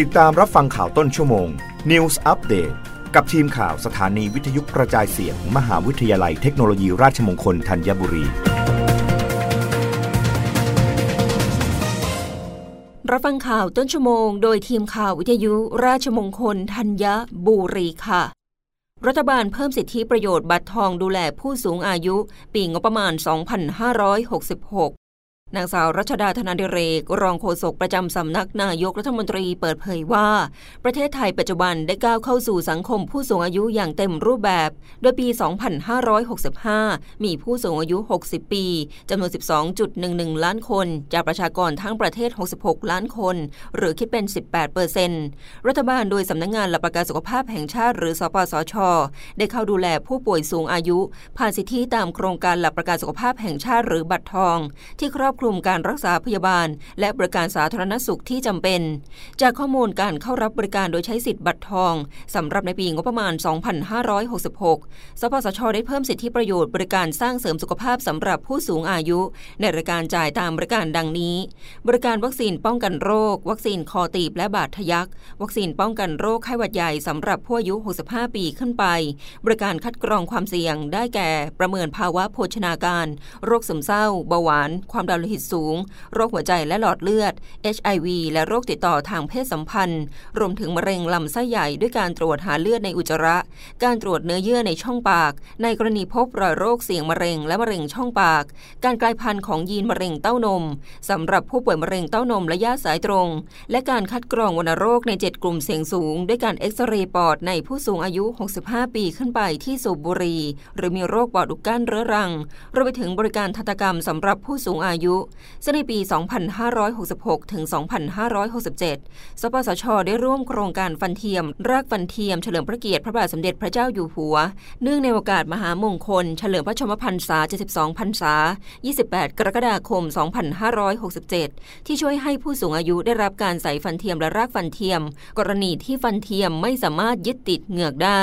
ติดตามรับฟังข่าวต้นชั่วโมง News Update กับทีมข่าวสถานีวิทยุกระจายเสียงมมหาวิทยาลัยเทคโนโลยีราชมงคลธัญบุรี รับฟังข่าวต้นชั่วโมง โดยทีมข่าววิทยุราชมงคลธัญบุรีค่ะ รัฐบาลเพิ่มสิทธิประโยชน์บัตรทองดูแลผู้สูงอายุ ปีงบประมาณ 2566 นางสาวรัชดาธนาดิเรก รองโฆษกประจำสำนักนายกรัฐมนตรีเปิดเผยว่า ประเทศไทยปัจจุบันได้ก้าวเข้าสู่สังคมผู้สูงอายุอย่างเต็มรูปแบบ โดยปี 2565 มีผู้สูงอายุ 60 ปีจำนวน 12.11 ล้านคน จากประชากรทั้งประเทศ 66 ล้านคน หรือคิดเป็น 18เปอร์เซ็นต์รัฐบาลโดยสำนักงงานหลักประกันสุขภาพแห่งชาติ หรือสปสช ได้เข้าดูแลผู้ป่วยสูงอายุ ผ่านสิทธิตามโครงการหลักประกันสุขภาพแห่งชาติหรือบัตรทอง ที่ครอบคลุมการรักษาพยาบาล และบริการสาธารณสุขที่จำเป็น จากข้อมูลการเข้ารับบริการโดยใช้สิทธิ์บัตรทองสำหรับในปีงบประมาณ 2566 สปสช ได้เพิ่มสิทธิประโยชน์บริการสร้างเสริมสุขภาพสำหรับผู้สูงอายุ ในรายการจ่ายตามบริการดังนี้ บริการวัคซีนป้องกันโรค วัคซีนคอตีบและบาดทะยัก วัคซีนป้องกันโรคไข้หวัดใหญ่สำหรับผู้อายุ 65 ปีขึ้นไป บริการคัดกรองความเสี่ยงได้แก่ประเมินภาวะโภชนาการ โรคซึมเศร้าเบาหวาน ความดันโลหิตสูง โรคหัวใจและหลอดเลือด HIV และโรคติดต่อทางเพศสัมพันธ์ รวมถึงมะเร็งลำไส้ใหญ่ด้วยการตรวจหาเลือดในอุจจาระ การตรวจเนื้อเยื่อในช่องปาก ในกรณีพบรอยโรคเสี่ยงมะเร็งและมะเร็งช่องปาก การกลายพันธุ์ของยีนมะเร็งเต้านมสำหรับผู้ป่วยมะเร็งเต้านมและญาสายตรง และการคัดกรองวัณโรคใน 7 กลุ่มเสี่ยงสูง ด้วยการเอ็กซเรย์ปอดในผู้สูงอายุ 65 ปีขึ้นไปที่สูบบุหรี่หรือมีโรคปอดอุดกั้นเรื้อรังรวมไปถึงบริการทันตกรรมสำหรับผู้สูงอายุซึ่งในปี 2566 ถึง 2567 สปสช ได้ร่วมโครงการฟันเทียม รากฟันเทียมเฉลิมพระเกียรติพระบาทสมเด็จพระเจ้าอยู่หัว เนื่องในโอกาสมหามงคล เฉลิมพระชมพรรษา 72 พรรษา 28 กรกฎาคม 2567 ที่ช่วยให้ผู้สูงอายุได้รับการใส่ฟันเทียมและรากฟันเทียม กรณีที่ฟันเทียมไม่สามารถยึดติดเหงือกได้